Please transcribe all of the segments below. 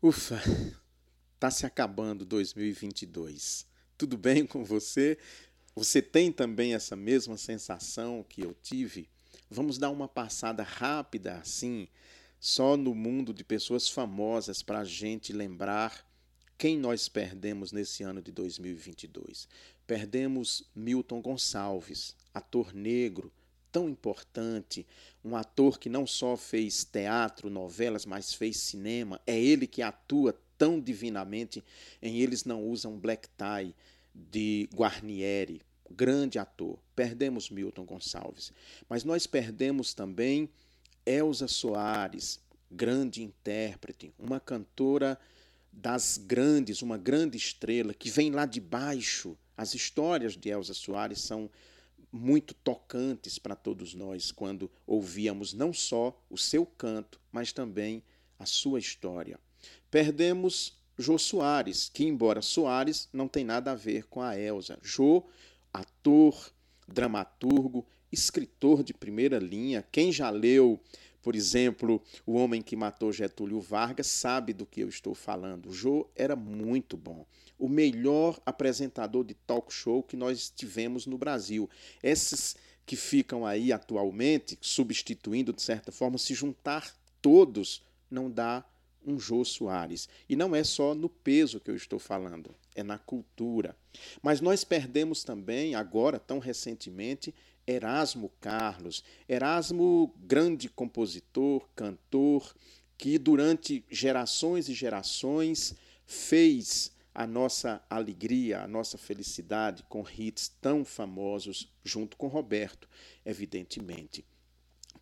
Ufa, tá se acabando 2022. Tudo bem com você? Você tem também essa mesma sensação que eu tive? Vamos dar uma passada rápida assim, só no mundo de pessoas famosas para a gente lembrar quem nós perdemos nesse ano de 2022. Perdemos Milton Gonçalves, ator negro, tão importante, um ator que não só fez teatro, novelas, mas fez cinema. É ele que atua tão divinamente em Eles Não Usam Black Tie, de Guarnieri, grande ator. Perdemos Milton Gonçalves. Mas nós perdemos também Elza Soares, grande intérprete, uma cantora das grandes, uma grande estrela que vem lá de baixo. As histórias de Elza Soares são muito tocantes para todos nós quando ouvíamos não só o seu canto, mas também a sua história. Perdemos Jô Soares, que embora Soares não tem nada a ver com a Elsa. Jô, ator, dramaturgo, escritor de primeira linha, quem já leu por exemplo, o homem que matou Getúlio Vargas sabe do que eu estou falando. O Jô era muito bom. O melhor apresentador de talk show que nós tivemos no Brasil. Esses que ficam aí atualmente, substituindo de certa forma, se juntar todos, não dá um Jô Soares. E não é só no peso que eu estou falando, é na cultura. Mas nós perdemos também, agora, tão recentemente, Erasmo Carlos. Erasmo, grande compositor, cantor, que durante gerações e gerações fez a nossa alegria, a nossa felicidade com hits tão famosos, junto com Roberto, evidentemente.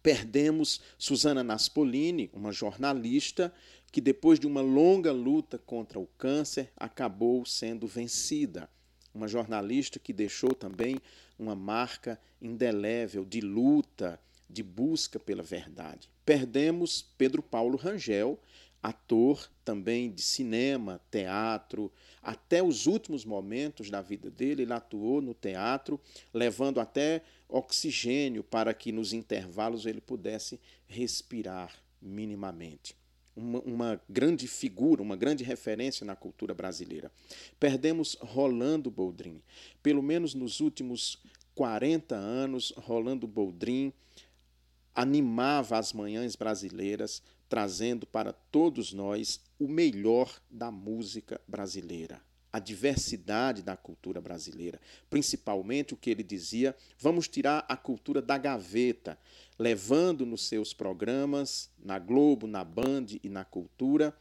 Perdemos Susana Naspolini, uma jornalista que, depois de uma longa luta contra o câncer, acabou sendo vencida uma jornalista que deixou também uma marca indelével de luta, de busca pela verdade. Perdemos Pedro Paulo Rangel, ator também de cinema, teatro, até os últimos momentos da vida dele, ele atuou no teatro, levando até oxigênio para que nos intervalos ele pudesse respirar minimamente uma, uma, grande figura, uma grande referência na cultura brasileira. Perdemos Rolando Boldrin. Pelo menos nos últimos 40 anos, Rolando Boldrin animava as manhãs brasileiras, trazendo para todos nós o melhor da música brasileira a diversidade da cultura brasileira, principalmente o que ele dizia: vamos tirar a cultura da gaveta, levando nos seus programas, na Globo, na Band e na Cultura,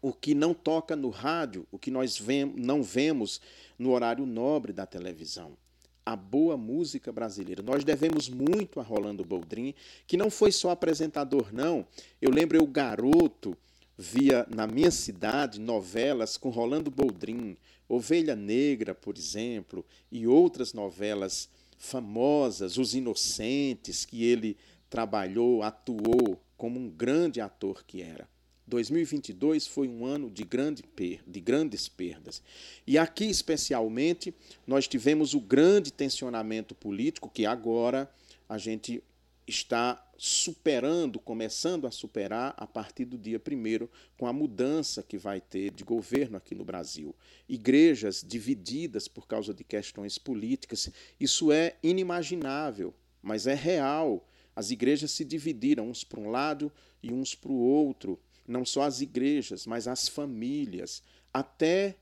o que não toca no rádio, o que nós não vemos no horário nobre da televisão. A boa música brasileira. Nós devemos muito a Rolando Boldrin, que não foi só apresentador, não. Eu lembro eu, garoto, via na minha cidade novelas com Rolando Boldrin, Ovelha Negra, por exemplo, e outras novelas famosas, Os Inocentes, que ele trabalhou, atuou como um grande ator que era. 2022 foi um ano de, grande per de grandes perdas. E aqui, especialmente, nós tivemos o grande tensionamento político que agora a gente está superando, começando a superar a partir do dia 1 com a mudança que vai ter de governo aqui no Brasil. Igrejas divididas por causa de questões políticas, isso é inimaginável, mas é real. As igrejas se dividiram uns para um lado e uns para o outro, não só as igrejas, mas as famílias. Até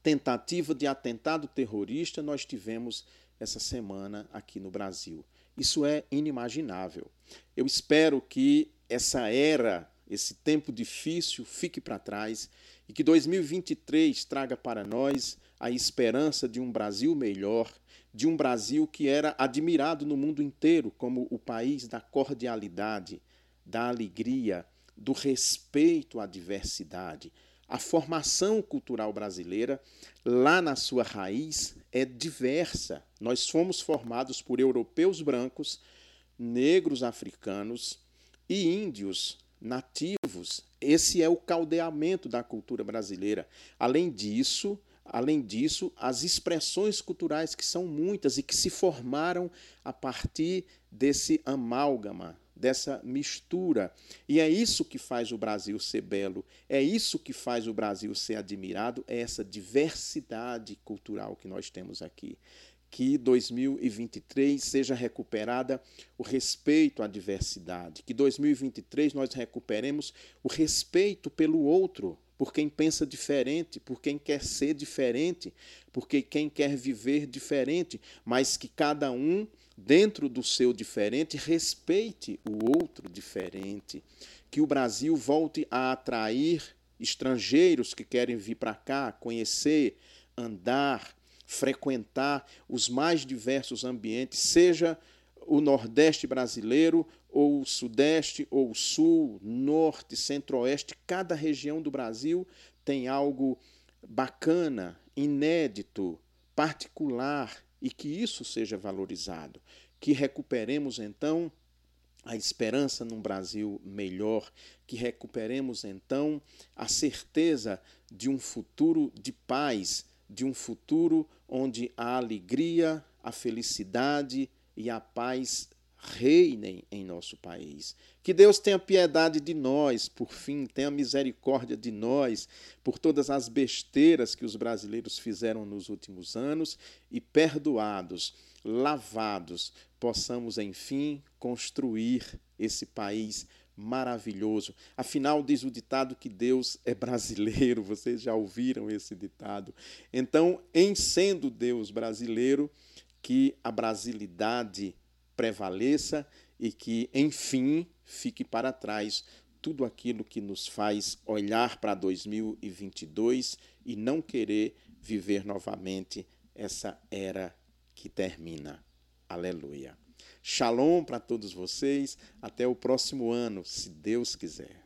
tentativa de atentado terrorista nós tivemos essa semana aqui no Brasil. Isso é inimaginável. Eu espero que essa era, esse tempo difícil fique para trás e que 2023 traga para nós a esperança de um Brasil melhor, de um Brasil que era admirado no mundo inteiro como o país da cordialidade, da alegria, do respeito à diversidade. A formação cultural brasileira, lá na sua raiz, é diversa. Nós fomos formados por europeus brancos, negros africanos e índios nativos. Esse é o caldeamento da cultura brasileira. Além disso, além disso, as expressões culturais que são muitas e que se formaram a partir desse amálgama dessa mistura. E é isso que faz o Brasil ser belo, é isso que faz o Brasil ser admirado, é essa diversidade cultural que nós temos aqui. Que 2023 seja recuperada o respeito à diversidade, que 2023 nós recuperemos o respeito pelo outro, por quem pensa diferente, por quem quer ser diferente, porque quem quer viver diferente, mas que cada um, dentro do seu diferente, respeite o outro diferente. Que o Brasil volte a atrair estrangeiros que querem vir para cá, conhecer, andar, frequentar os mais diversos ambientes, seja o Nordeste brasileiro, ou o Sudeste, ou o Sul, Norte, Centro-Oeste, cada região do Brasil tem algo bacana, inédito, particular e que isso seja valorizado. Que recuperemos então a esperança num Brasil melhor, que recuperemos então a certeza de um futuro de paz, de um futuro onde a alegria, a felicidade, e a paz reinem em nosso país. Que Deus tenha piedade de nós, por fim, tenha misericórdia de nós por todas as besteiras que os brasileiros fizeram nos últimos anos e perdoados, lavados, possamos, enfim, construir esse país maravilhoso. Afinal, diz o ditado que Deus é brasileiro, vocês já ouviram esse ditado. Então, em sendo Deus brasileiro, que a brasilidade prevaleça e que, enfim, fique para trás tudo aquilo que nos faz olhar para 2022 e não querer viver novamente essa era que termina. Aleluia. Shalom para todos vocês. Até o próximo ano, se Deus quiser.